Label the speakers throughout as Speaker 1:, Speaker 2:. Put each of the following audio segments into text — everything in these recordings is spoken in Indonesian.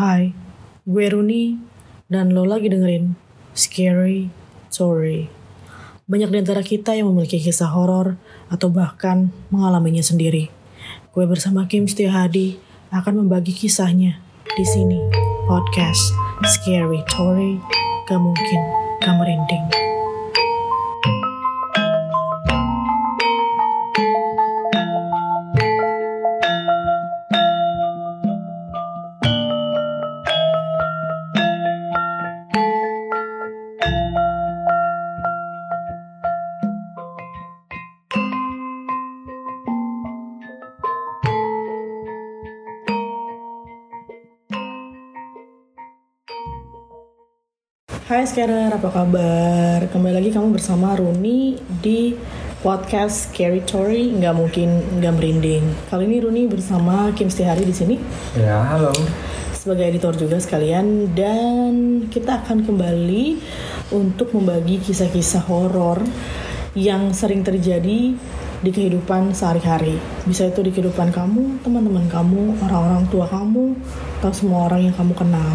Speaker 1: Hai, gue Runi dan lo lagi dengerin Scary Story. Banyak di antara kita yang memiliki kisah horor atau bahkan mengalaminya sendiri. Gue bersama Kim Hadi akan membagi kisahnya di sini. Podcast Scary Story, gak mungkin gak merinding. Scarer, apa kabar? Kembali lagi kamu bersama Runi di podcast Scary Story nggak mungkin nggak merinding. Kali ini Runi bersama Kim Stihari di sini
Speaker 2: Ya, halo.
Speaker 1: sebagai editor juga sekalian dan kita akan kembali untuk membagi kisah-kisah horor yang sering terjadi di kehidupan sehari-hari. Bisa itu di kehidupan kamu, teman-teman kamu, orang-orang tua kamu, atau semua orang yang kamu kenal.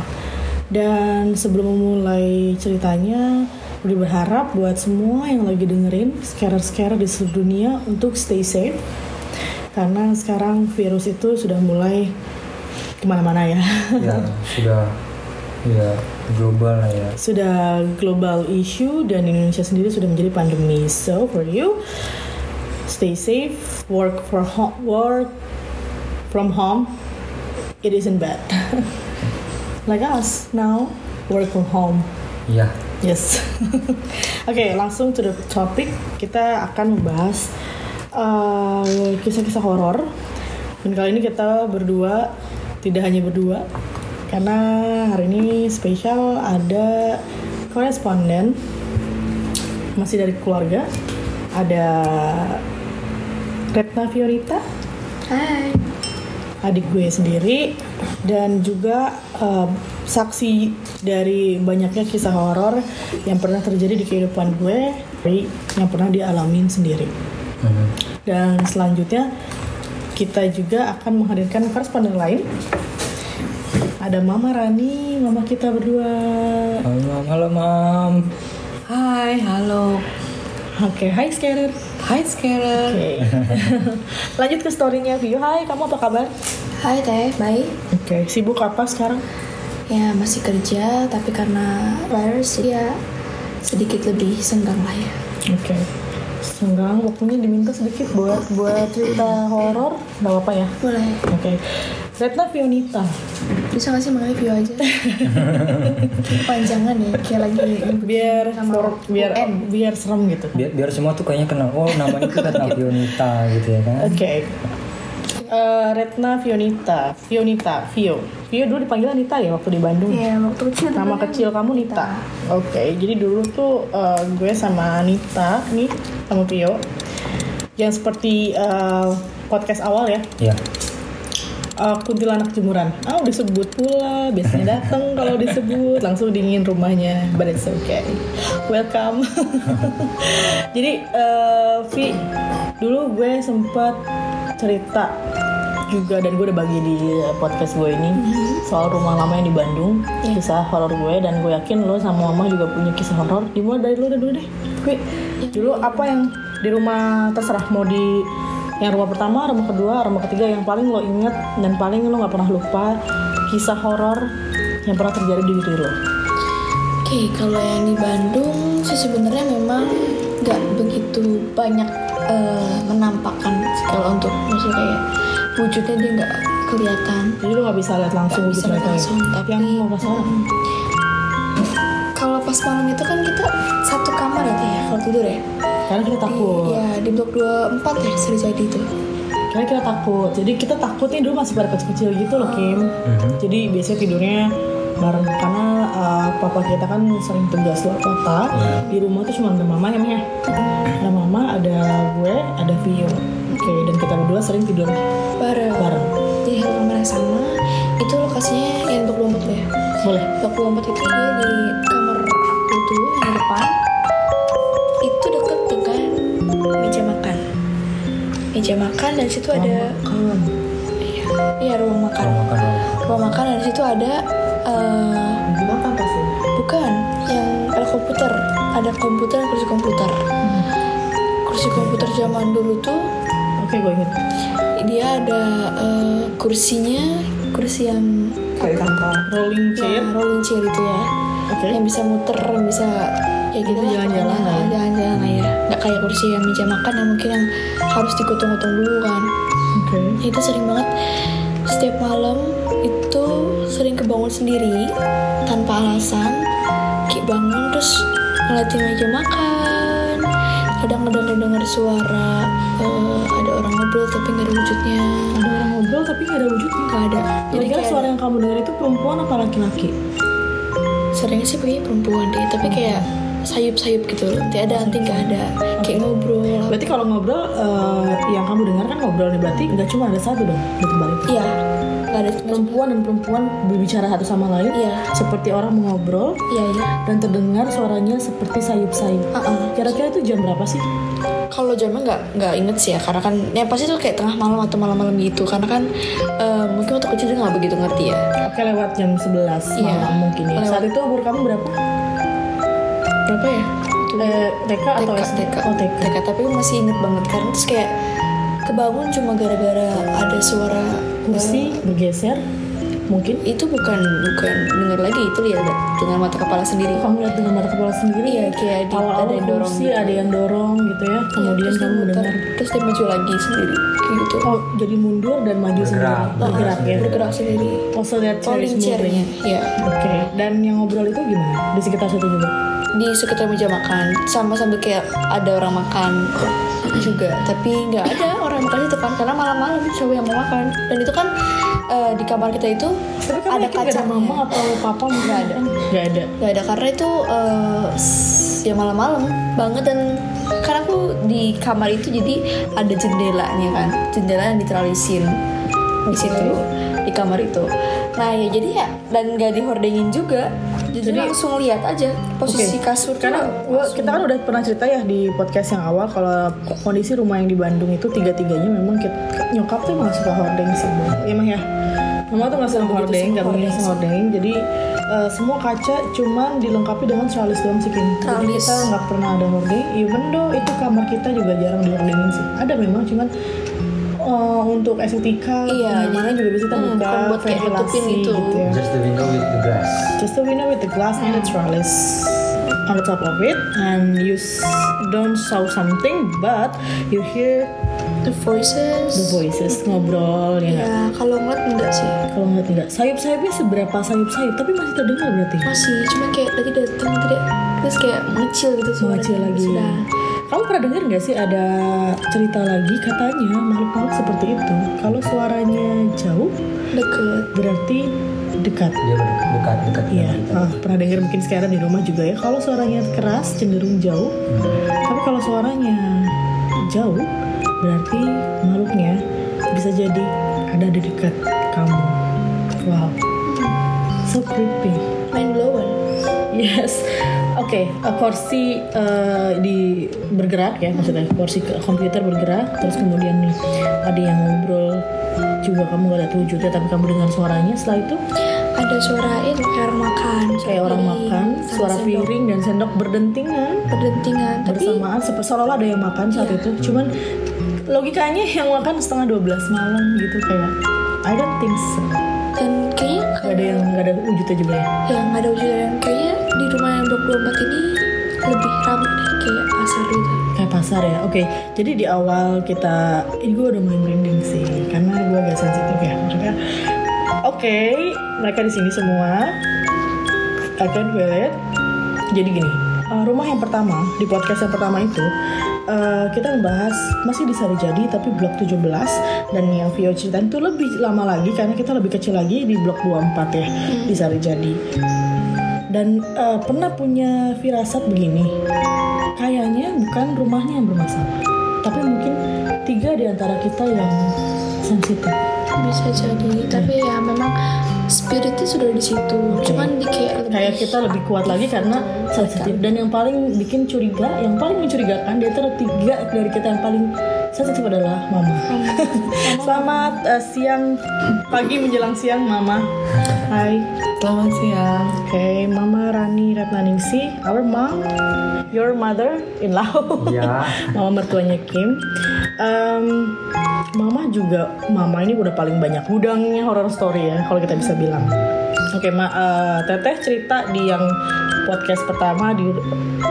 Speaker 1: Dan sebelum memulai ceritanya, Rudi berharap buat semua yang lagi dengerin scarer-scarer di seluruh dunia untuk stay safe. Karena sekarang virus itu sudah mulai ke mana-mana ya.
Speaker 2: Ya, sudah ya global lah ya.
Speaker 1: sudah global issue dan Indonesia sendiri sudah menjadi pandemi. So for you, stay safe, work for home, work from home. It isn't bad. like us now, work from home.
Speaker 2: Ya,
Speaker 1: Yes. Oke, langsung to the topic. Kita akan membahas uh, kisah-kisah horor. Dan kali ini kita berdua, tidak hanya berdua, karena hari ini spesial ada koresponden masih dari keluarga. Ada Retna Fiorita,
Speaker 3: Hai.
Speaker 1: adik gue sendiri dan juga eh, saksi dari banyaknya kisah horor yang pernah terjadi di kehidupan gue yang pernah dialamin sendiri
Speaker 2: Mhm.
Speaker 1: dan selanjutnya kita juga akan menghadirkan koresponden lain ada Mama Rani, Mama kita berdua.
Speaker 2: halo mam, halo mam.
Speaker 3: Hai, halo.
Speaker 1: Oke, hai Scarer.
Speaker 3: Hai Scarer.
Speaker 1: Oke. Lanjut ke storynya Vio. Hai, kamu apa kabar?
Speaker 3: Hai Teh, baik.
Speaker 1: Oke, sibuk apa sekarang?
Speaker 3: Ya masih kerja, tapi karena virus ya sedikit lebih senggang lah ya.
Speaker 1: Oke. Senggang waktunya diminta sedikit buat buat cerita horor, nggak apa-apa ya?
Speaker 3: Boleh.
Speaker 1: Oke. Retna Fionita.
Speaker 3: Bisa nggak sih manggil view aja? Panjangan ya, kayak lagi
Speaker 1: Biar
Speaker 3: Sama
Speaker 1: for- biar
Speaker 3: UN.
Speaker 1: biar serem gitu.
Speaker 2: Biar, biar semua tuh kayaknya kenal. Oh, namanya tuh Retna Fionita gitu ya kan.
Speaker 1: Oke. Eh, Retna Fionita, Fionita, Vio. Vio dulu dipanggil Anita ya waktu di Bandung.
Speaker 3: Iya, waktu kecil.
Speaker 1: Nama
Speaker 3: namanya
Speaker 1: kecil kamu Nita. Oke, jadi dulu tuh eh, gue sama Nita nih sama Vio yang seperti eh, podcast awal ya.
Speaker 2: Ya,
Speaker 1: Eh, kuntilanak jemuran. Ah, udah disebut pula. Biasanya datang kalau disebut langsung dingin rumahnya. But it's okay. Welcome. Jadi, eh, Vi, dulu gue sempat cerita juga dan gue udah bagi di podcast gue ini soal rumah lama yang di Bandung, kisah horor gue dan gue yakin lo sama mama juga punya kisah horor. Dimulai dari lo dulu deh. Vi, dulu apa yang di rumah terserah mau di yang rumah pertama, rumah kedua, rumah ketiga yang paling lo inget dan paling lo nggak pernah lupa kisah horor yang pernah terjadi di diri lo.
Speaker 3: Oke, kalau yang di Bandung sih sebenarnya memang nggak begitu banyak eh, menampakkan sih kalau untuk maksudnya kayak wujudnya dia nggak kelihatan.
Speaker 1: Jadi lo nggak bisa lihat langsung
Speaker 3: Nggak
Speaker 1: gitu
Speaker 3: bisa
Speaker 1: mereka
Speaker 3: langsung, tapi-
Speaker 1: yang lo rasakan.
Speaker 3: Kalau pas malam itu kan kita satu kamar ya Teh ya kalau tidur ya.
Speaker 1: Karena kita takut.
Speaker 3: Iya di blok 24 ya sering jadi itu.
Speaker 1: Karena kita takut. Jadi kita takut nih dulu masih pada kecil-kecil gitu loh Kim. Jadi biasanya tidurnya bareng karena uh, papa kita kan sering tugas luar kota. Di rumah tuh cuma ada mama ya Meh. Ada mama, ada gue, ada Vio. Oke, dan kita berdua sering tidur
Speaker 3: Bareng.
Speaker 1: bareng.
Speaker 3: Di satu kamar yang sama. Itu lokasinya yang blok 24 tuh ya.
Speaker 1: Boleh.
Speaker 3: Blok 24 itu dia di tuh yang depan. Itu deket dengan meja makan. Meja makan dan situ ada
Speaker 1: Makan.
Speaker 3: iya iya ruang makan
Speaker 2: ruang makan.
Speaker 3: ruang makan dan situ ada eh,
Speaker 1: Makan pasti.
Speaker 3: bukan yang ada komputer ada komputer dan kursi komputer kursi komputer zaman dulu tuh
Speaker 1: Oke, gue inget.
Speaker 3: dia ada eh, kursinya kursi yang
Speaker 1: Kayak kantor. Rolling chair.
Speaker 3: yang rolling chair itu ya
Speaker 1: Oke.
Speaker 3: yang bisa muter yang bisa ya gitu lah
Speaker 1: Jalan-jalan lah ya.
Speaker 3: jalan-jalan lah ya nggak kayak kursi yang meja makan yang mungkin yang harus digotong-gotong dulu kan
Speaker 1: Oke.
Speaker 3: itu sering banget setiap malam itu sering kebangun sendiri tanpa alasan kayak bangun terus ngeliatin meja makan kadang kadang dengar suara eh, ada orang ngobrol tapi nggak ada wujudnya
Speaker 1: Ada orang ngobrol tapi nggak ada wujudnya.
Speaker 3: nggak ada jadi kayak
Speaker 1: suara yang kamu dengar itu perempuan apa laki-laki?
Speaker 3: Seringnya sih begini perempuan deh tapi kayak sayup-sayup gitu loh nanti ada nanti nggak ada kayak ngobrol
Speaker 1: Berarti kalau ngobrol, eh, yang kamu dengar kan ngobrol nih berarti nggak cuma ada satu dong di itu.
Speaker 3: iya ada
Speaker 1: Perempuan dan perempuan berbicara satu sama lain,
Speaker 3: iya
Speaker 1: seperti orang mengobrol
Speaker 3: iya iya
Speaker 1: dan terdengar suaranya seperti sayup-sayup.
Speaker 3: Uh-uh.
Speaker 1: Kira-kira itu jam berapa sih?
Speaker 3: Kalau jamnya nggak nggak inget sih ya karena kan yang pasti tuh kayak tengah malam atau malam-malam gitu karena kan eh, mungkin waktu kecil juga nggak begitu ngerti ya
Speaker 1: Oke lewat jam 11
Speaker 3: Iya.
Speaker 1: malam mungkin ya.
Speaker 3: Lewat.
Speaker 1: Saat itu umur kamu berapa?
Speaker 3: berapa ya
Speaker 1: Eh, TK atau
Speaker 3: TK,
Speaker 1: SD?
Speaker 3: TK,
Speaker 1: Oh TK.
Speaker 3: TK, tapi masih inget banget karena terus kayak kebangun cuma gara-gara ada suara
Speaker 1: Kursi bergeser mungkin.
Speaker 3: itu bukan bukan denger lagi itu lihat dengan mata kepala sendiri
Speaker 1: Kamu lihat dengan mata kepala sendiri.
Speaker 3: Iya, kayak di-
Speaker 1: awal-awal
Speaker 3: ada yang dorong
Speaker 1: kursi
Speaker 3: gitu.
Speaker 1: ada yang dorong gitu ya.
Speaker 3: Iya,
Speaker 1: Kemudian
Speaker 3: dia
Speaker 1: kamu mendengar.
Speaker 3: terus dia maju lagi sendiri kayak gitu
Speaker 1: Oh, jadi mundur dan maju
Speaker 2: Bergerak.
Speaker 1: sendiri. Bergerak ya.
Speaker 3: bergerak sendiri
Speaker 1: Also that chair is
Speaker 3: rolling chairnya ya
Speaker 1: Oke, dan yang ngobrol itu gimana? Di sekitar situ juga.
Speaker 3: di sekitar meja makan sama sambil kayak ada orang makan juga tapi nggak ada orang makan itu kan karena malam-malam siapa yang mau makan dan itu kan eh, di kamar kita itu
Speaker 1: Tapi kamu
Speaker 3: ada
Speaker 1: gak ada mama atau papa
Speaker 3: Nggak ada.
Speaker 1: Gak ada.
Speaker 3: nggak ada karena itu eh, s- ya malam-malam banget dan karena aku di kamar itu jadi ada jendelanya kan. Jendela yang diteralisin di situ di kamar itu. Nah ya jadi ya dan nggak dihordengin juga jadi,
Speaker 1: Jadi-
Speaker 3: langsung lihat aja posisi
Speaker 1: Oke.
Speaker 3: kasur
Speaker 1: Karena gua, kita kan udah pernah cerita ya di podcast yang awal kalau kondisi rumah yang di Bandung itu tiga-tiganya memang kita, nyokap tuh emang suka hordeng sih, Bu. Iya mah ya. Mama tuh nggak suka hordeng, nggak suka hordeng. Jadi eh, semua kaca cuman dilengkapi dengan tralis doang sih Kim. Jadi kita nggak pernah ada hordeng. Even though itu kamar kita juga jarang dihordengin sih. Ada memang cuman eh, untuk estetika
Speaker 3: Iya,
Speaker 1: mana juga bisa kita
Speaker 3: Hmm,
Speaker 1: buka
Speaker 3: buat kayak
Speaker 1: ventilasi
Speaker 3: nutupin itu.
Speaker 1: gitu ya.
Speaker 2: Just the window with the glass.
Speaker 1: Just a window with the glass and a trellis on the top of it, and you s- don't saw something, but you hear
Speaker 3: the voices
Speaker 1: the voices ngobrol ya.
Speaker 3: ya kalau ngeliat enggak sih
Speaker 1: Kalau nggak tidak, sayup-sayupnya seberapa sayup-sayup, tapi masih terdengar berarti.
Speaker 3: masih cuma kayak tadi datang tidak terus kayak mengecil gitu suaranya
Speaker 1: Mengecil lagi.
Speaker 3: sudah
Speaker 1: Kamu pernah dengar nggak sih ada cerita lagi katanya makhluk-makhluk seperti itu? Kalau suaranya jauh
Speaker 3: deket
Speaker 1: berarti dekat.
Speaker 2: Dia dekat dekat
Speaker 1: Iya, ah, pernah dengar mungkin sekarang di rumah juga ya. Kalau suaranya keras cenderung jauh, tapi kalau suaranya jauh berarti makhluknya bisa jadi ada di dekat kamu. Wow, so creepy.
Speaker 3: main blown
Speaker 1: Yes, oke. uh, kursi uh, di bergerak ya maksudnya kursi komputer bergerak, terus kemudian nih ada yang ngobrol juga kamu gak lihat wujudnya tapi kamu dengar suaranya. Setelah itu
Speaker 3: ada suara itu kayak orang makan
Speaker 1: kayak orang makan, suara
Speaker 3: sendok
Speaker 1: piring dan sendok berdentingan
Speaker 3: berdentingan tapi
Speaker 1: bersamaan seperti seolah-olah ada yang makan saat itu. Cuman logikanya yang makan setengah 12 malam gitu kayak I don't think so.
Speaker 3: Dan kayaknya
Speaker 1: Gak ada yang gak ada wujudnya juga ya.
Speaker 3: yang nggak ada wujud dan kayaknya di rumah yang blok 24 ini lebih ramai deh kayak pasar gitu
Speaker 1: Kayak pasar ya. Oke, jadi di awal kita ini gue udah mulai merinding sih karena gue agak sensitif ya. Maksudnya, oke, mereka di sini semua. I can feel it. Jadi gini, uh, rumah yang pertama di podcast yang pertama itu uh, kita membahas masih di Sarijadi tapi blok 17 dan yang Vio ceritain itu lebih lama lagi karena kita lebih kecil lagi di blok 24 ya di Sarijadi. Dan uh, pernah punya firasat begini, kayaknya bukan rumahnya yang bermasalah, tapi mungkin tiga di antara kita yang sensitif.
Speaker 3: bisa jadi tapi ya memang spiritnya sudah di situ. Cuman di kayak lebih
Speaker 1: kayak kita lebih kuat lagi karena sensitif. Dan yang paling bikin curiga yang paling mencurigakan di antara tiga dari kita yang paling sensitif adalah mama. Selamat eh, siang pagi menjelang siang mama. Hai
Speaker 4: Selamat siang.
Speaker 1: oke mama Rani Ratnaningsi our mom your mother in law
Speaker 2: Ya.
Speaker 1: mama mertuanya Kim Em, mama juga mama ini udah paling banyak gudangnya horror story ya kalau kita bisa bilang oke ma eh, teteh cerita di yang podcast pertama di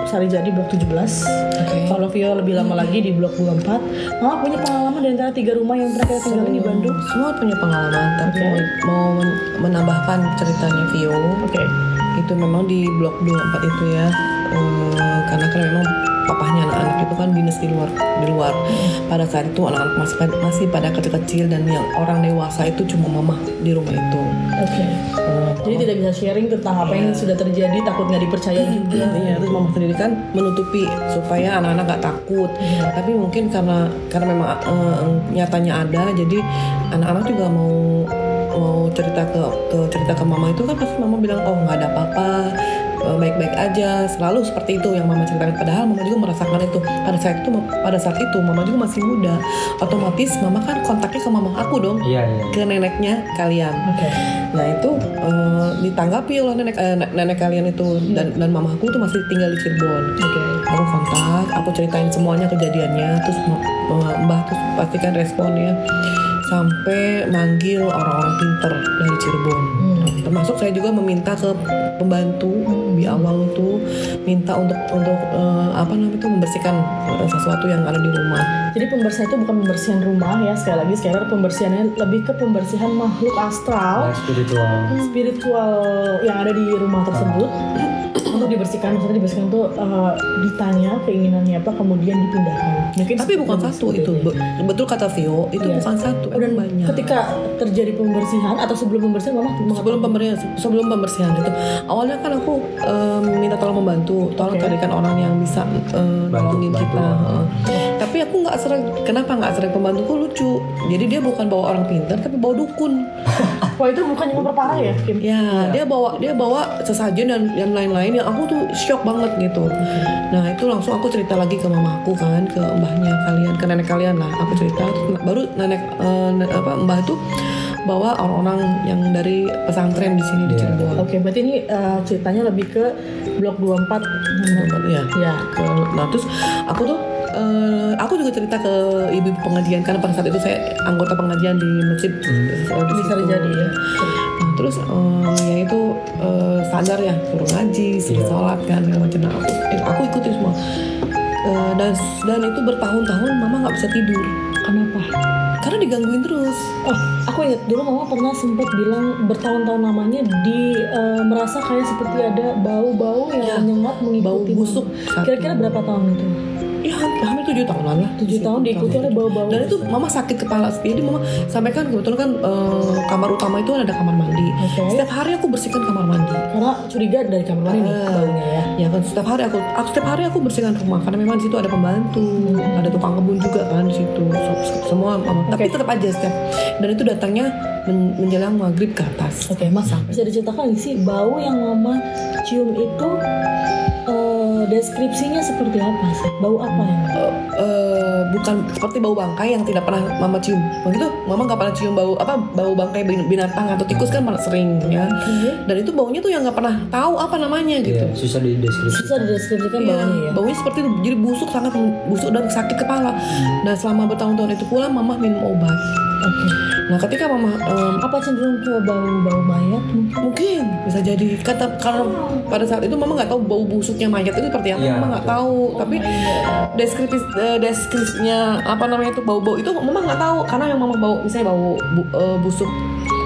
Speaker 1: Sari Jadi blok 17
Speaker 4: Oke.
Speaker 1: kalau Vio lebih lama lagi di blok 24 mama punya pengalaman di antara tiga rumah yang pernah kita tinggalin di Bandung
Speaker 4: Semua punya pengalaman, tapi
Speaker 1: Oke.
Speaker 4: mau, mau men- menambahkan ceritanya Vio
Speaker 1: oke
Speaker 4: itu memang di blok 24 itu ya. Eh, karena kan memang papahnya anak-anak itu kan dinas di luar di luar. Pada saat itu anak-anak masih pada, masih pada kecil-kecil dan yang orang dewasa itu cuma mama di rumah itu.
Speaker 1: oke.
Speaker 4: Eh,
Speaker 1: jadi tidak bisa sharing tentang apa yang sudah terjadi takut nggak dipercaya juga.
Speaker 4: Iya, terus mama sendiri kan menutupi supaya anak-anak gak takut. Tapi mungkin karena karena memang eh, nyatanya ada, jadi anak-anak juga mau mau cerita ke ke cerita ke mama itu kan pasti mama bilang oh nggak ada apa-apa baik-baik aja. Selalu seperti itu yang mama ceritakan padahal mama juga merasakan itu. Pada saat itu pada saat itu mama juga masih muda. Otomatis mama kan kontaknya ke mama aku dong.
Speaker 2: Iya, iya.
Speaker 4: ke neneknya kalian.
Speaker 1: Oke.
Speaker 4: Nah itu eh, ditanggapi oleh nenek eh, nenek kalian itu. Dan dan mama aku tuh masih tinggal di Cirebon.
Speaker 1: oke.
Speaker 4: Aku kontak, aku ceritain semuanya kejadiannya, terus mbah tuh pastikan responnya. Sampai manggil orang-orang pinter dari Cirebon.
Speaker 1: Hmm.
Speaker 4: Termasuk saya juga meminta ke pembantu di awal tuh minta untuk untuk eh, apa namanya itu membersihkan sesuatu yang ada di rumah.
Speaker 1: Jadi pembersihan itu bukan pembersihan rumah ya sekali lagi sekali lagi pembersihannya lebih ke pembersihan makhluk astral
Speaker 2: Nah, spiritual.
Speaker 1: spiritual yang ada di rumah tersebut untuk dibersihkan maksudnya dibersihkan tuh eh, ditanya keinginannya apa kemudian dipindahkan mungkin
Speaker 4: Tapi bukan satu itu,
Speaker 1: ya.
Speaker 4: Be- betul kata Vio, itu
Speaker 1: Iya.
Speaker 4: bukan satu,
Speaker 1: Oh, dan
Speaker 4: banyak.
Speaker 1: ketika terjadi pembersihan atau sebelum pembersihan mama
Speaker 4: sebelum pembersihan sebelum pembersihan itu awalnya kan aku em, minta tolong membantu tolong
Speaker 1: Oke.
Speaker 4: carikan orang yang bisa em,
Speaker 2: Bantu,
Speaker 4: nolongin
Speaker 2: bantu.
Speaker 4: kita heeh. Tapi aku nggak sering kenapa nggak sering pembantuku lucu? Jadi dia bukan bawa orang pintar tapi bawa dukun.
Speaker 1: Wah itu bukan yang memperparah ya Kim?
Speaker 4: Ya dia bawa dia bawa sesajen dan yang lain-lain yang aku tuh shock banget gitu. Nah itu langsung aku cerita lagi ke mamaku kan ke mbahnya kalian ke nenek kalian lah. Aku cerita baru nenek ne- apa mbah tuh bawa orang-orang yang dari pesantren di sini di
Speaker 2: Iya.
Speaker 4: Cirebon.
Speaker 1: Oke berarti ini eh, ceritanya lebih ke blok 24
Speaker 4: ya
Speaker 1: ya
Speaker 4: ke- nah terus aku tuh eh, aku juga cerita ke ibu pengajian karena pada saat itu saya anggota pengajian di masjid. Eh, di
Speaker 1: bisa jadi ya.
Speaker 4: Nah, terus eh, ya itu eh, sadar ya suruh ngaji suruh
Speaker 2: Iya.
Speaker 4: sholat kan segala macam. Nah, aku eh, aku ikutin semua. Eh, dan dan itu bertahun-tahun mama nggak bisa tidur.
Speaker 1: Kenapa?
Speaker 4: Karena digangguin terus.
Speaker 1: Oh, aku ingat dulu mama pernah sempat bilang bertahun-tahun lamanya di eh, merasa kayak seperti ada bau-bau yang
Speaker 4: Ya,
Speaker 1: menyengat mengikuti
Speaker 4: bau busuk.
Speaker 1: Kira-kira berapa tahun itu?
Speaker 4: Ya hampir, tujuh tahunan lah
Speaker 1: Tujuh tahun diikuti oleh bau-bau.
Speaker 4: dan itu mama sakit kepala jadi mama sampai kan kebetulan kan eh, kamar utama itu ada kamar mandi.
Speaker 1: Oke.
Speaker 4: setiap hari aku bersihkan kamar mandi.
Speaker 1: Karena curiga dari kamar mandi baunya ya.
Speaker 4: ya kan setiap hari aku, aku setiap hari aku bersihkan rumah. Karena memang di situ ada pembantu ada tukang kebun juga kan di situ. Semua mama. Tapi tetap aja setiap dan itu datangnya men- menjelang maghrib ke atas.
Speaker 1: Oke, Mas, bisa diceritakan sih bau yang mama cium itu deskripsinya seperti apa sih? Bau apa ya?
Speaker 4: Eh, bukan seperti bau bangkai yang tidak pernah mama cium begitu mama nggak pernah cium bau apa bau bangkai bin- binatang atau tikus kan malah sering ya dan itu baunya tuh yang nggak pernah tahu apa namanya gitu
Speaker 2: Iya, susah dideskripsi.
Speaker 1: Susah dideskripsikan
Speaker 4: Iya,
Speaker 1: baunya ya.
Speaker 4: baunya seperti itu. Jadi busuk sangat busuk dan sakit kepala. Nah selama bertahun-tahun itu pula mama minum obat.
Speaker 1: Oke.
Speaker 4: Nah ketika mama em,
Speaker 1: Apa cenderung ke bau-bau mayat mungkin?
Speaker 4: bisa jadi kata karena pada saat itu mama nggak tahu bau busuknya mayat itu seperti apa.
Speaker 2: Iya,
Speaker 4: mama nggak tahu. Tapi deskripsi eh, deskripsinya apa namanya itu bau-bau itu mama nggak tahu karena yang mama bau misalnya bau bu- eh, busuk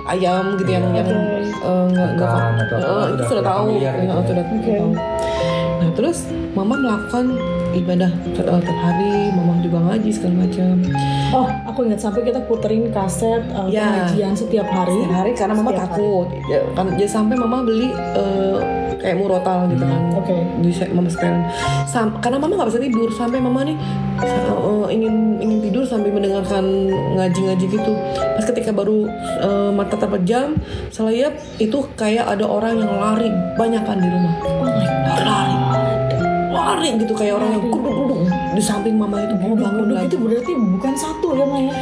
Speaker 4: ayam gitu yang
Speaker 2: Iya.
Speaker 4: yang eh, nggak nggak itu
Speaker 2: sudah-
Speaker 4: tahu Ya,
Speaker 2: gitu ya.
Speaker 4: sudah tahu Nah terus mama melakukan ibadah ter- tiap hari, mama juga ngaji segala macam.
Speaker 1: Oh, aku ingat sampai kita puterin kaset uh,
Speaker 4: Ya.
Speaker 1: pengajian setiap hari.
Speaker 4: Setiap hari karena mama
Speaker 1: Setiap hari.
Speaker 4: takut. Ya, kan jadi sampai mama beli eh, kayak murotal gitu kan.
Speaker 1: Oke.
Speaker 4: Di se- mama sekarang. Sam- karena mama nggak bisa tidur sampai mama nih eh, ingin ingin tidur sambil mendengarkan ngaji-ngaji gitu. Pas ketika baru eh, mata terpejam, selayap itu kayak ada orang yang lari banyak kan di rumah.
Speaker 1: Oh my god.
Speaker 4: lari lari gitu kayak orang yang kuduk-kuduk di samping mama itu mau bangun lagi.
Speaker 1: itu berarti bukan satu ya Maya?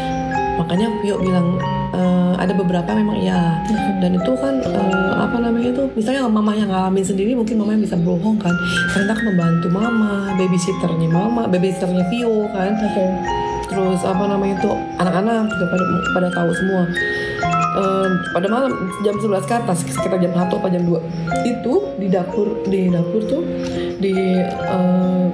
Speaker 4: makanya Pio bilang eh, ada beberapa memang iya. Dan itu kan eh, apa namanya itu misalnya mama yang ngalamin sendiri mungkin mama yang bisa bohong kan. Karena kan membantu mama babysitternya mama babysitternya Vio kan.
Speaker 1: Oke.
Speaker 4: terus apa namanya itu anak-anak juga pada pada tahu semua Eh, pada malam jam 11 ke atas sekitar jam 1 apa jam 2 itu di dapur di dapur tuh di eh,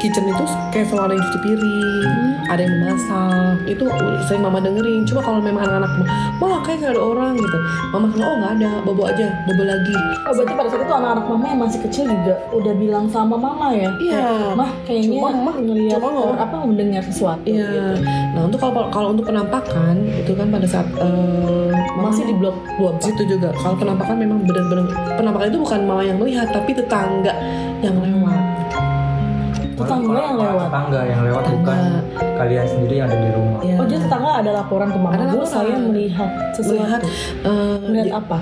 Speaker 4: kitchen itu kayak selalu ada yang cuci piring ada yang memasak itu sering mama dengerin cuma kalau memang anak-anak wah kayak gak ada orang gitu mama selalu oh nggak ada bobo aja bobo lagi
Speaker 1: Oh berarti pada saat itu anak-anak mama yang masih kecil juga udah bilang sama mama ya?
Speaker 4: Iya.
Speaker 1: Mah kayaknya
Speaker 4: Cuma mah
Speaker 1: ngeliat
Speaker 4: cuma nggak-
Speaker 1: or apa mendengar sesuatu.
Speaker 4: Iya.
Speaker 1: gitu.
Speaker 4: Nah untuk kalau kalau untuk penampakan itu kan pada saat mama
Speaker 1: Masih di blok 24.
Speaker 4: situ juga kalau penampakan memang benar-benar penampakan itu bukan mama yang melihat tapi tetangga yang lewat
Speaker 1: Tetangga yang lewat.
Speaker 2: tetangga yang lewat
Speaker 4: Tetangga.
Speaker 2: bukan kalian sendiri yang ada di rumah
Speaker 4: ya.
Speaker 1: Oh jadi tetangga ada laporan ke mama
Speaker 4: Ada laporan.
Speaker 1: saya melihat sesuatu.
Speaker 4: melihat eh,
Speaker 1: Melihat
Speaker 4: di-
Speaker 1: apa?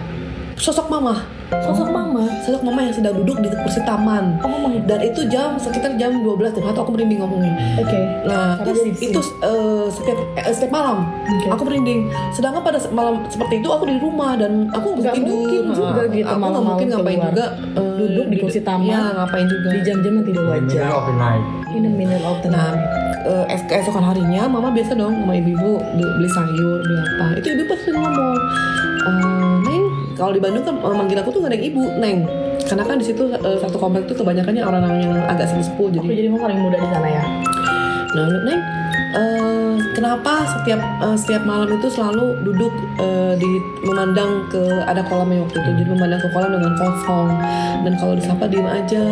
Speaker 4: Sosok mama
Speaker 1: Sosok mama.
Speaker 4: sosok mama yang sedang duduk di kursi taman
Speaker 1: Oh my god.
Speaker 4: dan itu jam sekitar jam 12 jam satu aku merinding ngomongnya
Speaker 1: Oke.
Speaker 4: Nah,
Speaker 1: Karena
Speaker 4: itu, eh, setiap eh, setiap malam
Speaker 1: Oke.
Speaker 4: aku merinding. Sedangkan pada malam seperti itu aku di rumah dan aku nggak tidur.
Speaker 1: mungkin juga
Speaker 4: Nah,
Speaker 1: gitu
Speaker 4: aku nggak mungkin ngapain
Speaker 1: keluar.
Speaker 4: juga eh,
Speaker 1: Duduk di kursi taman.
Speaker 4: Iya, ngapain juga.
Speaker 1: Di jam-jam yang tidak
Speaker 2: in the
Speaker 1: wajar.
Speaker 2: middle of the night
Speaker 1: In the middle of the
Speaker 4: Nah,
Speaker 1: night.
Speaker 4: eh, es- keesokan harinya mama biasa dong sama ibu-ibu beli beli sayur, beli apa. Itu ibu pasti ngomong, "Eh, kalau di Bandung kan manggil aku tuh gak ada ibu, Neng. Karena kan di situ eh, satu komplek tuh kebanyakannya orang-orang yang agak sepuh jadi
Speaker 1: Oke jadi mau paling muda di sana ya.
Speaker 4: Nah, Neng, kenapa setiap eh, setiap malam itu selalu duduk eh, di memandang ke ada kolamnya waktu itu, jadi memandang ke kolam dengan kosong dan kalau disapa diem aja.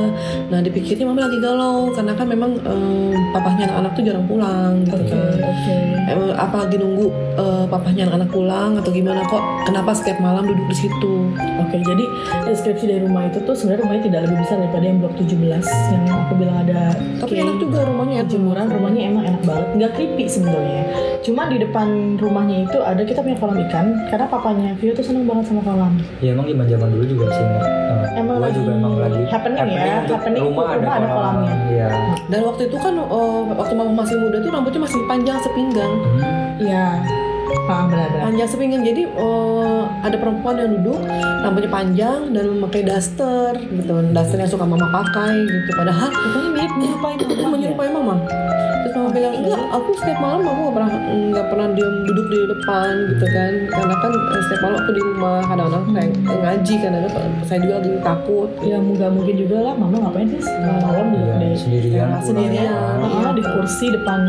Speaker 4: Nah, dipikirnya mama lagi galau karena kan memang eh, papahnya anak-anak tuh jarang pulang gitu
Speaker 1: Oke
Speaker 4: kan.
Speaker 1: oke.
Speaker 4: Emang apa lagi nunggu eh, papahnya anak-anak pulang atau gimana kok? Kenapa setiap malam duduk di situ?
Speaker 1: Oke, jadi deskripsi dari rumah itu tuh sebenarnya rumahnya tidak lebih besar daripada yang blok 17 yang aku bilang ada
Speaker 4: Tapi enak juga rumahnya.
Speaker 1: jemuran rumahnya emang enak banget nggak creepy sebenarnya cuma di depan rumahnya itu ada kita punya kolam ikan karena papanya Vio tuh seneng banget sama kolam
Speaker 2: ya emang zaman zaman dulu juga sih. Eh,
Speaker 1: Emang
Speaker 2: gua juga emang lagi
Speaker 1: happening ya,
Speaker 2: untuk
Speaker 1: happening
Speaker 2: rumah ada,
Speaker 1: rumah ada
Speaker 2: kolam.
Speaker 1: kolamnya.
Speaker 2: Iya.
Speaker 4: Dan waktu itu kan eh, waktu mama masih muda tuh rambutnya masih panjang sepinggang.
Speaker 2: Hmm.
Speaker 1: iya ah benar-benar
Speaker 4: panjang sepinggang jadi eh, ada perempuan yang duduk rambutnya panjang dan memakai daster gitu daster yang suka mama pakai gitu padahal
Speaker 1: pokoknya menyerupai
Speaker 4: itu
Speaker 1: mama ya.
Speaker 4: menyerupai mama terus mama bilang enggak aku setiap malam aku nggak pernah nggak pernah diam duduk di depan gitu kan. Karena kan eh, setiap malam aku di rumah kadang-kadang saya ngaji kadang-kadang saya juga lagi takut.
Speaker 1: Ya nggak mungkin juga lah mama ngapain sih malam duduk
Speaker 2: Iya,
Speaker 1: di
Speaker 2: sendirian pulang.
Speaker 1: sendirian.
Speaker 4: Iya.
Speaker 1: ah, di kursi depan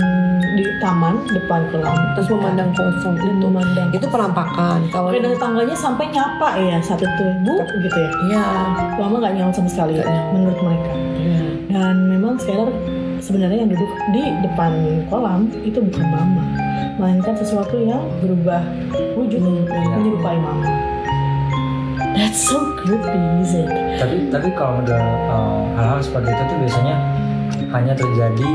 Speaker 1: di taman depan kolam
Speaker 4: terus memandang kosong
Speaker 1: dan
Speaker 4: itu
Speaker 1: memandang.
Speaker 4: Itu penampakan. Kalau
Speaker 1: Oke, dan tetangganya sampai nyapa ya saat itu bu gitu ya.
Speaker 4: Iya.
Speaker 1: Mama nggak nyaut sama sekali
Speaker 4: nyaut.
Speaker 1: menurut mereka.
Speaker 4: Iya.
Speaker 1: dan memang sekarang sebenarnya yang duduk di depan kolam itu bukan mama melainkan sesuatu yang berubah wujud menyerupai mama. That's so creepy is it
Speaker 2: tapi tapi kalau udah eh, hal-hal seperti itu tuh biasanya hanya terjadi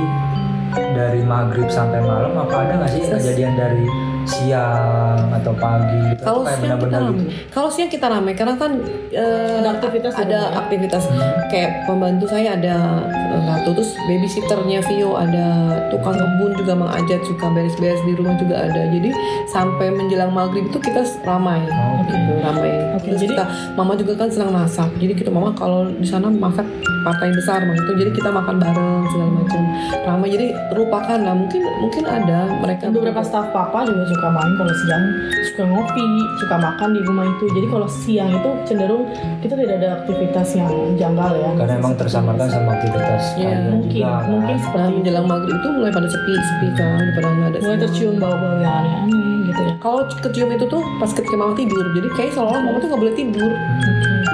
Speaker 2: dari maghrib sampai malam apa ada nggak sih kejadian dari siang atau pagi gitu.
Speaker 4: Kalau
Speaker 2: kayak
Speaker 4: siang kita
Speaker 2: benar-benar
Speaker 4: ramai,
Speaker 2: gitu.
Speaker 4: kalau siang kita ramai karena kan eh,
Speaker 1: Ada aktivitas
Speaker 4: ada
Speaker 1: rumah ya?
Speaker 4: aktivitas. Kayak pembantu saya ada eh, satu terus babysitternya Vio ada tukang kebun juga Mang Ajat suka beres-beres di rumah juga ada. Jadi sampai menjelang maghrib itu kita ramai.
Speaker 2: Oh,
Speaker 4: gitu ramai.
Speaker 1: Oke,
Speaker 4: terus
Speaker 1: jadi-
Speaker 4: kita mama juga kan senang masak. Jadi kita mama kalau di sana masak partai besar begitu jadi kita makan bareng segala macam. Ramai jadi terlupakan lah. Mungkin mungkin ada mereka
Speaker 1: beberapa staff papa juga suka main kalau siang suka ngopi suka makan di rumah itu. Jadi kalau siang itu cenderung kita tidak ada aktivitas yang janggal ya.
Speaker 2: Karena emang tersamarkan sama aktivitas kalian
Speaker 1: mungkin
Speaker 2: juga kan.
Speaker 1: mungkin
Speaker 4: Nah,
Speaker 1: seperti itu.
Speaker 4: menjelang maghrib itu mulai pada sepi sepi kan udah pada nggak ada
Speaker 1: mulai tercium bau-bau yang aneh-aneh gitu ya.
Speaker 4: Kalau kecium itu tuh pas ketika mama tidur jadi kayak seolah-olah mama tuh nggak boleh tidur.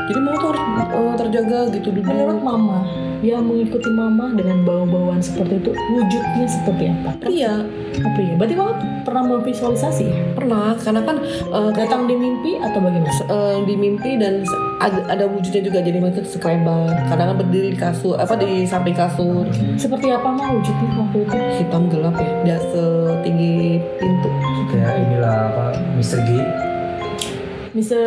Speaker 4: Jadi mama tuh harus eh, terjaga gitu duduk
Speaker 1: menurut mama yang mengikuti mama dengan bau-bauan seperti itu wujudnya seperti apa?
Speaker 4: Iya,
Speaker 1: Apa ya? Berarti mama pernah memvisualisasi ya?
Speaker 4: pernah karena kan kayak
Speaker 1: Datang di mimpi atau bagaimana?
Speaker 4: eh, di mimpi dan ada, ada wujudnya juga jadi macam sekelebat kadang kan berdiri di kasur apa di samping kasur
Speaker 1: Seperti apa mah wujudnya waktu itu?
Speaker 4: hitam gelap ya dia setinggi pintu
Speaker 2: kayak inilah apa Mr. G
Speaker 1: Mister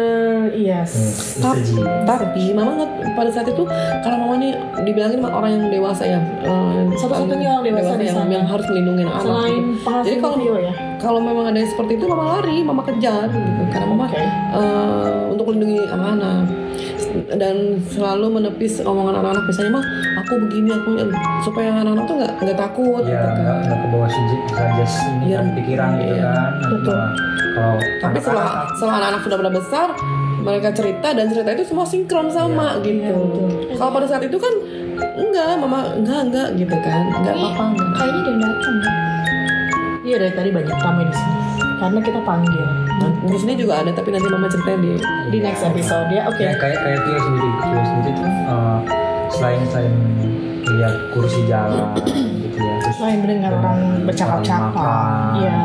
Speaker 1: Iyas.
Speaker 2: Hmm, Mr. G
Speaker 4: tapi mama nggak pada saat itu karena mama nih dibilangin sama orang yang dewasa ya eh,
Speaker 1: Satu-satunya orang dewasa di
Speaker 4: yang, yang harus melindungi anak
Speaker 1: Selain
Speaker 4: gitu. Jadi kalau-
Speaker 1: ya?
Speaker 4: Kalau memang ada yang seperti itu mama lari mama kejar gitu karena mama
Speaker 1: Oke.
Speaker 4: eh, untuk melindungi anak-anak dan selalu menepis omongan anak-anak biasanya mah aku begini aku supaya anak-anak tuh nggak nggak takut
Speaker 2: ya
Speaker 4: gitu kan.
Speaker 2: nggak nggak ke bawah sujet saja ini
Speaker 4: Iya.
Speaker 2: kan pikiran gitu
Speaker 4: Iya.
Speaker 2: kan Nanti
Speaker 1: Betul.
Speaker 2: kalau
Speaker 4: tapi setelah
Speaker 2: anak-anak
Speaker 4: setelah anak-anak sudah pada besar mereka cerita dan cerita itu semua sinkron sama
Speaker 1: Iya,
Speaker 4: gitu
Speaker 1: betul.
Speaker 4: kalau pada saat itu kan enggak mama enggak enggak gitu kan enggak apa-apa enggak
Speaker 3: kayaknya dia datang ya.
Speaker 1: Iya dari tadi banyak tamu di sini. Karena kita panggil.
Speaker 4: Nah, di sini juga ada tapi nanti mama ceritain di
Speaker 1: Di next episode ya. Oke.
Speaker 2: ya kayak kayak Tio sendiri Tio sendiri tuh eh, selain selain lihat kursi jalan gitu ya terus
Speaker 1: Selain mendengar orang bercakap-cakap. Iya.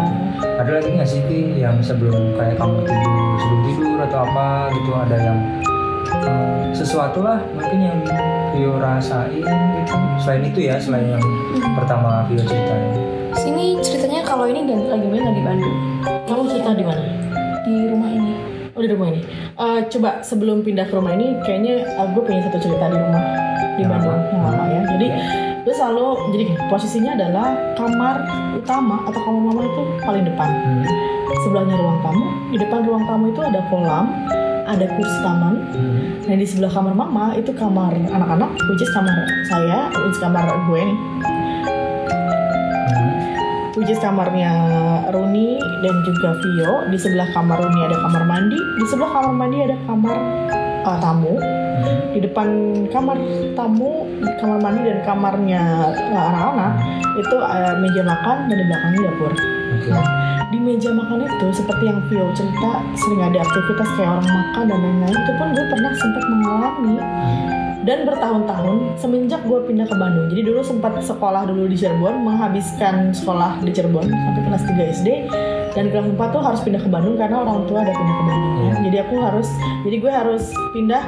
Speaker 2: ada lagi nggak sih Ti, yang sebelum kayak kamu tidur sebelum tidur atau apa gitu ada yang eh, sesuatu lah mungkin yang Vio rasain gitu selain itu ya selain yang pertama Vio ceritain
Speaker 3: Sini ceritanya kalau ini dan lagi main lagi Bandung
Speaker 1: Kamu cerita di mana?
Speaker 3: di rumah ini.
Speaker 1: Oh di rumah ini. Eh, coba sebelum pindah ke rumah ini, kayaknya eh, gue punya satu cerita di rumah di
Speaker 2: Yang
Speaker 1: Bandung
Speaker 2: apa?
Speaker 1: yang lama ya. Jadi gue selalu jadi posisinya adalah kamar utama atau kamar mama itu paling depan.
Speaker 2: Hmm.
Speaker 1: Sebelahnya ruang tamu. Di depan ruang tamu itu ada kolam, ada kursi taman.
Speaker 2: Hmm.
Speaker 1: Nah di sebelah kamar mama itu kamar anak-anak, which is kamar saya, which is kamar gue nih.
Speaker 2: Hmm.
Speaker 1: which is kamarnya Runi dan juga Vio. Di sebelah kamar Runi ada kamar mandi, di sebelah kamar mandi ada kamar uh, tamu.
Speaker 2: Hmm.
Speaker 1: Di depan kamar tamu, kamar mandi dan kamarnya uh, anak-anak itu uh, meja makan dan di belakangnya dapur.
Speaker 2: Oke.
Speaker 1: Nah, di meja makan itu seperti yang Vio cerita sering ada aktivitas kayak orang makan dan lain-lain itu pun gue pernah sempat mengalami dan bertahun-tahun semenjak gue pindah ke Bandung. Jadi dulu sempat sekolah dulu di Cirebon menghabiskan sekolah di Cirebon sampai kelas 3 SD dan kelas 4 tuh harus pindah ke Bandung karena orang tua ada pindah ke Bandung. Ya. Jadi aku harus jadi gue harus pindah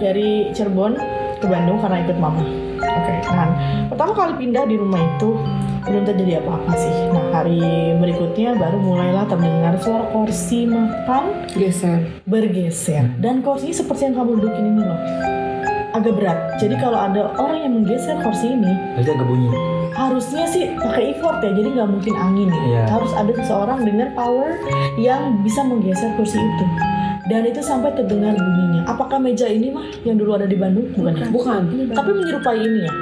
Speaker 1: dari Cirebon ke Bandung karena ikut mama. Oke nah pertama kali pindah di rumah itu belum terjadi apa-apa sih. Nah hari berikutnya baru mulailah terdengar suara kursi makan
Speaker 4: geser.
Speaker 1: bergeser. Dan kursinya seperti yang kamu dudukin ini loh agak berat. Jadi kalau ada orang yang menggeser kursi ini
Speaker 2: Berarti agak bunyi.
Speaker 1: harusnya sih pakai effort ya jadi nggak mungkin angin ya.
Speaker 2: Iya.
Speaker 1: harus ada seseorang dengan power yang bisa menggeser kursi itu. Dan itu sampai terdengar bunyinya. Apakah meja ini mah yang dulu ada di Bandung? Bukan. Ya?
Speaker 4: bukan.
Speaker 1: Tapi menyerupai ini ya?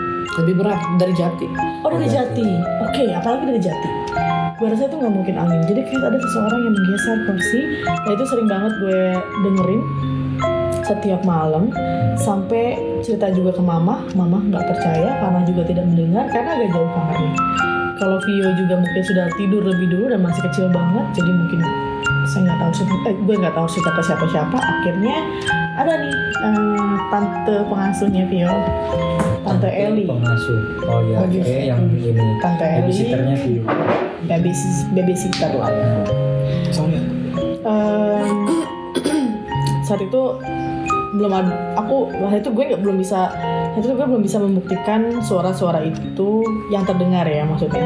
Speaker 4: Lebih berat dari jati.
Speaker 1: Oh dari
Speaker 2: Oh,
Speaker 1: Jati. Oke apalagi dari Jati. Gue rasa itu nggak mungkin angin. Jadi kayak ada seseorang yang menggeser kursi nah itu sering banget gue dengerin setiap malam sampai cerita juga ke mama mama nggak percaya karena juga tidak mendengar karena agak jauh kamarnya kalau Vio juga mungkin sudah tidur lebih dulu dan masih kecil banget jadi mungkin saya nggak tahu cerita eh, gue nggak tahu cerita ke siapa-siapa akhirnya ada nih eh, tante pengasuhnya Vio tante Eli
Speaker 2: Pengasuh. Oh iya.
Speaker 1: Lagi.
Speaker 2: Oke, yang ini.
Speaker 1: Tante Eli.
Speaker 2: Babysitternya Vio.
Speaker 1: baby babysitter lah ya
Speaker 4: sorry
Speaker 1: Em, saat itu belum ada aku waktu itu gue nggak belum bisa itu gue belum bisa membuktikan suara-suara itu yang terdengar ya maksudnya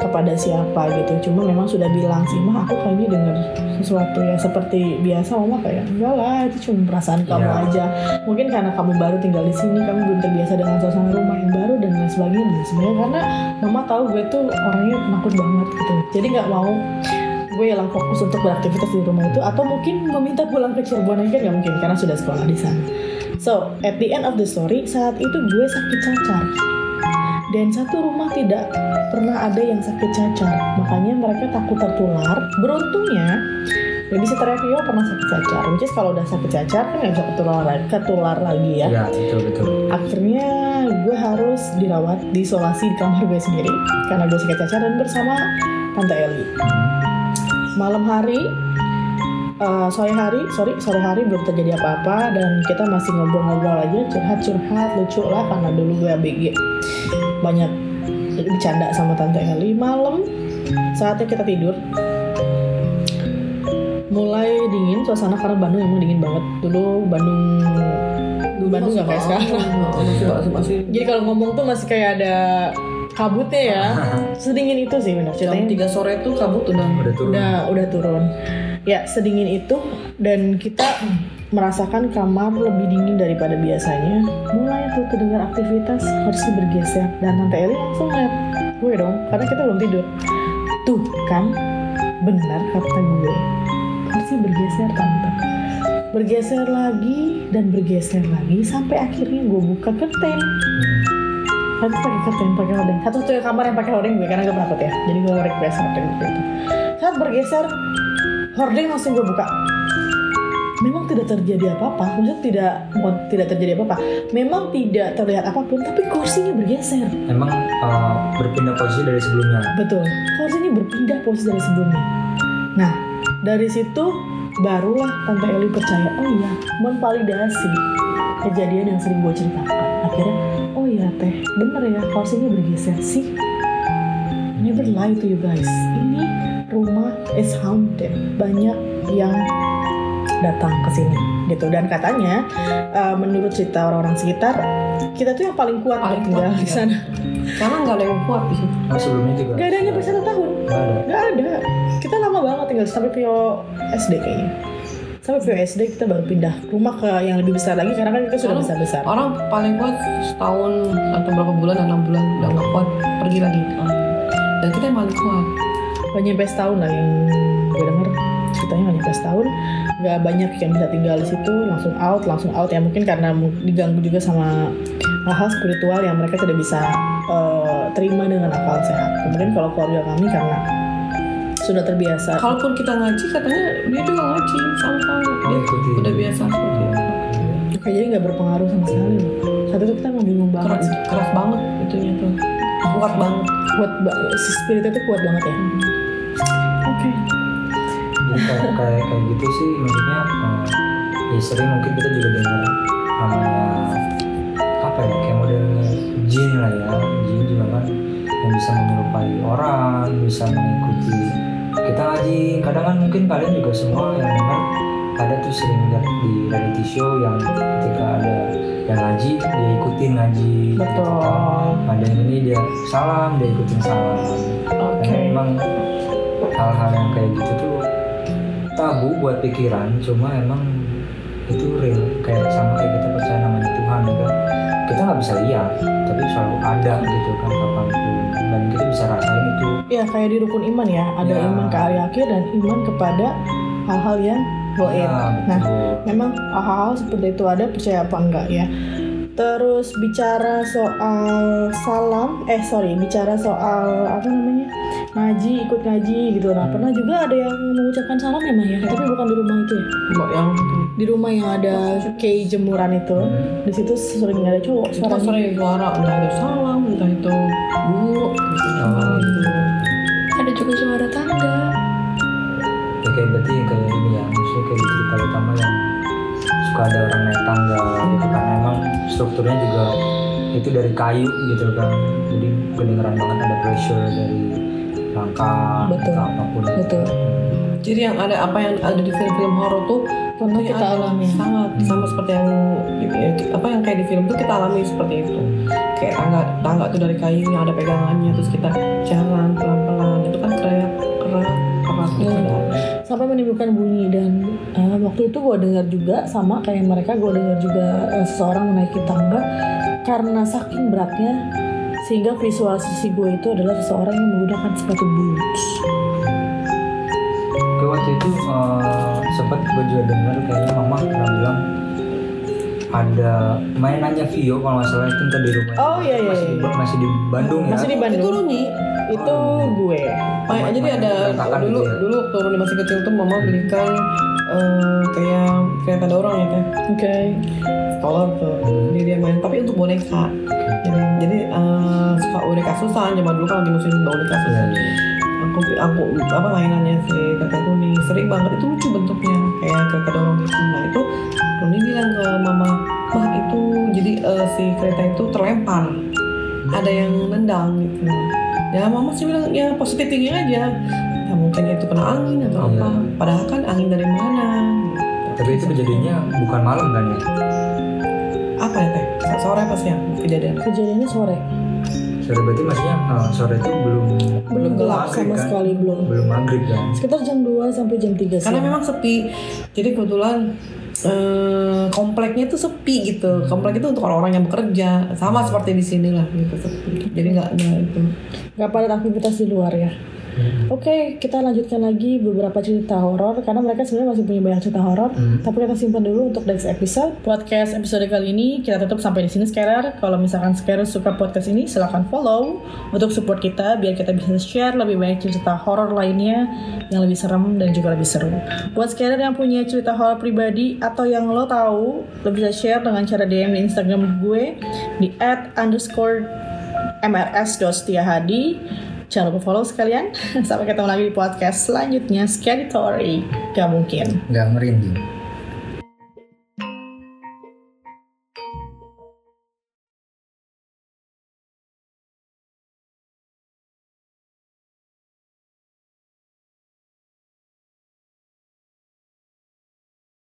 Speaker 1: kepada siapa gitu. Cuma memang sudah bilang sih mah aku kayaknya dengar sesuatu ya seperti biasa. Mama kayak enggak lah itu cuma perasaan kamu
Speaker 2: Iya.
Speaker 1: aja. Mungkin karena kamu baru tinggal di sini kamu belum terbiasa dengan suasana rumah yang baru dan lain sebagainya. Sebenarnya karena mama tahu gue tuh orangnya penakut banget gitu. Jadi nggak mau gue hilang fokus untuk beraktivitas di rumah itu atau mungkin meminta pulang ke Cirebon aja nggak mungkin karena sudah sekolah di sana. So at the end of the story saat itu gue sakit cacar dan satu rumah tidak pernah ada yang sakit cacar makanya mereka takut tertular. Beruntungnya babysitter Vio pernah sakit cacar, which is kalau udah sakit cacar kan nggak bisa ketular, ketular lagi ya.
Speaker 2: Iya, betul betul.
Speaker 1: Akhirnya gue harus dirawat, diisolasi di kamar gue sendiri karena gue sakit cacar dan bersama Tante Eli. Malam hari eh, sore hari sorry sore hari belum terjadi apa-apa dan kita masih ngobrol-ngobrol aja curhat-curhat lucu lah karena dulu gue ABG banyak bercanda sama tante Eli. Malam saatnya kita tidur. Mulai dingin suasana karena Bandung emang dingin banget. Dulu Bandung Bandung nggak kayak sekarang.
Speaker 4: Masih, masih, masih
Speaker 1: jadi kalau ngomong tuh masih kayak ada kabutnya ya. Sedingin itu sih benar.
Speaker 4: Jam 3 sore tuh kabut udah.
Speaker 2: Udah turun.
Speaker 1: Udah udah turun. Ya sedingin itu dan kita merasakan kamar lebih dingin daripada biasanya. Mulai tuh terdengar aktivitas kursi bergeser. Dan tante Eli langsung ngeliat gue dong karena kita belum tidur. Tuh kan benar kata gue. Kursi bergeser tante. Bergeser lagi dan bergeser lagi sampai akhirnya gue buka curtain Satu pakai curtain, pakai hordeng. Satu tuh kamar yang pakai hordeng gue karena gue penakut ya. Jadi gue request hordeng waktu itu. Saat bergeser, hordeng langsung gue buka. Memang tidak terjadi apa-apa, maksudnya tidak bukan tidak terjadi apa-apa. Memang tidak terlihat apa pun, tapi kursinya bergeser.
Speaker 2: emang eh, berpindah posisi dari sebelumnya
Speaker 1: Betul, kursinya berpindah posisi dari sebelumnya. Nah, dari situ barulah Tante Eli percaya, oh iya, memvalidasi kejadian yang sering gue ceritakan. Akhirnya, oh iya teh, bener ya, kursinya bergeser. Sih. Never lie to you guys. Ini rumah is haunted. Banyak yang datang ke sini gitu. Dan katanya eh, menurut cerita orang-orang sekitar kita tuh yang paling kuat
Speaker 4: Paling
Speaker 1: tinggal
Speaker 4: kuat,
Speaker 1: di
Speaker 4: iya.
Speaker 1: sana.
Speaker 4: Karena nggak ada yang kuat. Di situ
Speaker 2: oh, sebelumnya juga
Speaker 1: Gak ada yang nyampe satu tahun.
Speaker 2: Nggak ada.
Speaker 1: Gak ada. Kita lama banget tinggal sampai Vio SD kayaknya Sampai Vio SD kita baru pindah rumah ke yang lebih besar lagi Karena kan kita sudah
Speaker 4: Orang-
Speaker 1: besar-besar.
Speaker 4: orang paling kuat setahun atau berapa bulan enam bulan udah nggak kuat pergi lagi. Dan kita yang paling kuat.
Speaker 1: Gak nyampe setahun lah yang gue denger. Ceritanya gak nyampe setahun. Gak banyak yang bisa tinggal di situ Langsung out, langsung out. Ya mungkin karena diganggu juga sama hal-hal spiritual Yang mereka tidak bisa eh, terima dengan akal sehat. Kemudian kalau keluarga kami karena sudah terbiasa.
Speaker 4: Kalaupun kita ngaji katanya dia juga ngaji sama-sama. Dia
Speaker 2: ikuti.
Speaker 4: udah biasa. Seperti itu
Speaker 1: Oke jadi gak berpengaruh sama sekali. Saat itu kita emang bingung banget.
Speaker 4: Keras keras banget itunya tuh kuat banget.
Speaker 1: Kuat banget si spiritnya tuh kuat banget ya? Oke.
Speaker 2: Jadi kayak kayak kayak gitu sih maksudnya eh, ya sering mungkin kita juga dengar namanya apa ya kayak model jin lah ya. Jin juga kan yang bisa menyerupai orang bisa mengikuti kita ngaji kadang kan mungkin kalian juga semua yang dengar ada tuh sering lihat di reality show yang ketika ada yang ngaji dia ikutin ngaji. Gitu
Speaker 1: betul.
Speaker 2: Kan. ada yang ini dia salam dia ikutin salam.
Speaker 1: Oke.
Speaker 2: Karena memang hal-hal yang kayak gitu tuh tabu buat pikiran cuma emang itu real. Kayak sama kayak kita percaya namanya Tuhan ya kan kita nggak bisa lihat tapi selalu ada gitu kan dan kita bisa rasain itu.
Speaker 1: Ya kayak di rukun iman ya. Ada
Speaker 2: Ya.
Speaker 1: iman ke hari akhir dan iman kepada hal-hal yang goib.
Speaker 2: Ya
Speaker 1: nah
Speaker 2: betul.
Speaker 1: memang hal-hal seperti itu ada percaya apa enggak ya. Terus bicara soal salam eh sorry bicara soal apa namanya? Ngaji ikut ngaji gitu. Nah pernah juga ada yang mengucapkan salam ya Mah ya? Tapi bukan di rumah itu ya?
Speaker 4: Yang
Speaker 1: di rumah yang ada kei jemuran itu. Di situ sering ada cowok suaranya.
Speaker 4: sering suara entah itu salam entah itu. bu
Speaker 2: kayak berarti kayak ini ya maksudnya kayak di cerita utama yang suka ada orang naik tangga gitu karena emang strukturnya juga itu dari kayu gitu kan. Jadi kedengeran banget ada pressure dari langkah
Speaker 1: Betul.
Speaker 2: atau apa pun itu.
Speaker 1: betul.
Speaker 4: Jadi yang ada apa yang ada di film-film horor tuh tentunya
Speaker 1: kita
Speaker 4: ada.
Speaker 1: alami.
Speaker 4: sangat sama seperti yang ya, apa yang kayak di film tuh kita alami seperti itu. Kayak tangga tangga tuh dari kayu yang ada pegangannya terus kita jalan pelan-pelan
Speaker 1: sampai menimbulkan bunyi. Dan eh, waktu itu gue dengar juga sama kayak mereka gue dengar juga eh, seseorang menaiki tangga karena saking beratnya sehingga visualisasi gue itu adalah seseorang yang menggunakan sepatu boots.
Speaker 2: Oke itu eh, sempat gue juga dengar kayaknya mama pernah bilang ada mainannya Vio kalau nggak salah itu ntar di rumah.
Speaker 1: Oh, iya, iya,
Speaker 2: masih, di,
Speaker 1: iya.
Speaker 2: masih di Bandung ya?
Speaker 1: Masih di
Speaker 4: itu
Speaker 1: Bandung
Speaker 4: Runi
Speaker 1: itu gue.
Speaker 4: Main, jadi
Speaker 2: Main
Speaker 4: ada
Speaker 2: berantakan
Speaker 4: dulu
Speaker 2: gitu ya?
Speaker 4: dulu waktu Runi masih kecil tuh mama belikan eh, kayak kayak ada orang ya teh
Speaker 1: oke.
Speaker 4: Sekolah tuh. Jadi dia main tapi untuk boneka. Jadi jadi eh, suka boneka susah zaman dulu kan lagi musim boneka
Speaker 2: Iya,
Speaker 4: susah
Speaker 2: iya.
Speaker 4: Aku aku apa mainannya si kakak Runi sering banget itu lucu bentuknya kayak kereta dorong gitu nah itu Runi bilang ke mama mah itu jadi eh, si kereta itu terlempar. Ada yang nendang gitu. Ya mama sih bilang ya positif thinking aja. Ya mungkin itu kena angin atau
Speaker 2: Iya.
Speaker 4: apa padahal kan angin dari mana?
Speaker 2: Tapi itu kejadiannya bukan malam kan ya?
Speaker 4: apa ya teh? Sore pas ya kejadian?
Speaker 1: Kejadiannya sore.
Speaker 2: Sore berarti maksudnya eh, sore itu belum
Speaker 1: Belum gelap sama
Speaker 2: kan?
Speaker 1: sekali belum.
Speaker 2: Belum maghrib kan?
Speaker 1: Sekitar jam 2 sampai jam 3 siang.
Speaker 4: karena memang sepi jadi kebetulan eh, kompleknya itu sepi gitu komplek itu untuk orang-orang yang bekerja sama seperti di sini lah gitu sepi jadi nggak nggak itu
Speaker 1: nggak padat aktivitas di luar ya.
Speaker 2: Hmm.
Speaker 1: Oke, kita lanjutkan lagi beberapa cerita horor karena mereka sebenarnya masih punya banyak cerita horor.
Speaker 2: Hmm.
Speaker 1: Tapi kita simpan dulu untuk next episode. Podcast episode kali ini kita tutup sampai di sini Scarer. Kalau misalkan Scarer suka podcast ini, silahkan follow untuk support kita biar kita bisa share lebih banyak cerita horor lainnya yang lebih serem dan juga lebih seru. Buat Scarer yang punya cerita horor pribadi atau yang lo tahu, lo bisa share dengan cara DM di Instagram gue di @underscore mrs.setiahadi Jangan lupa follow sekalian. Sampai ketemu lagi di podcast selanjutnya. Scary Story. Gak mungkin.
Speaker 2: Nggak merinding.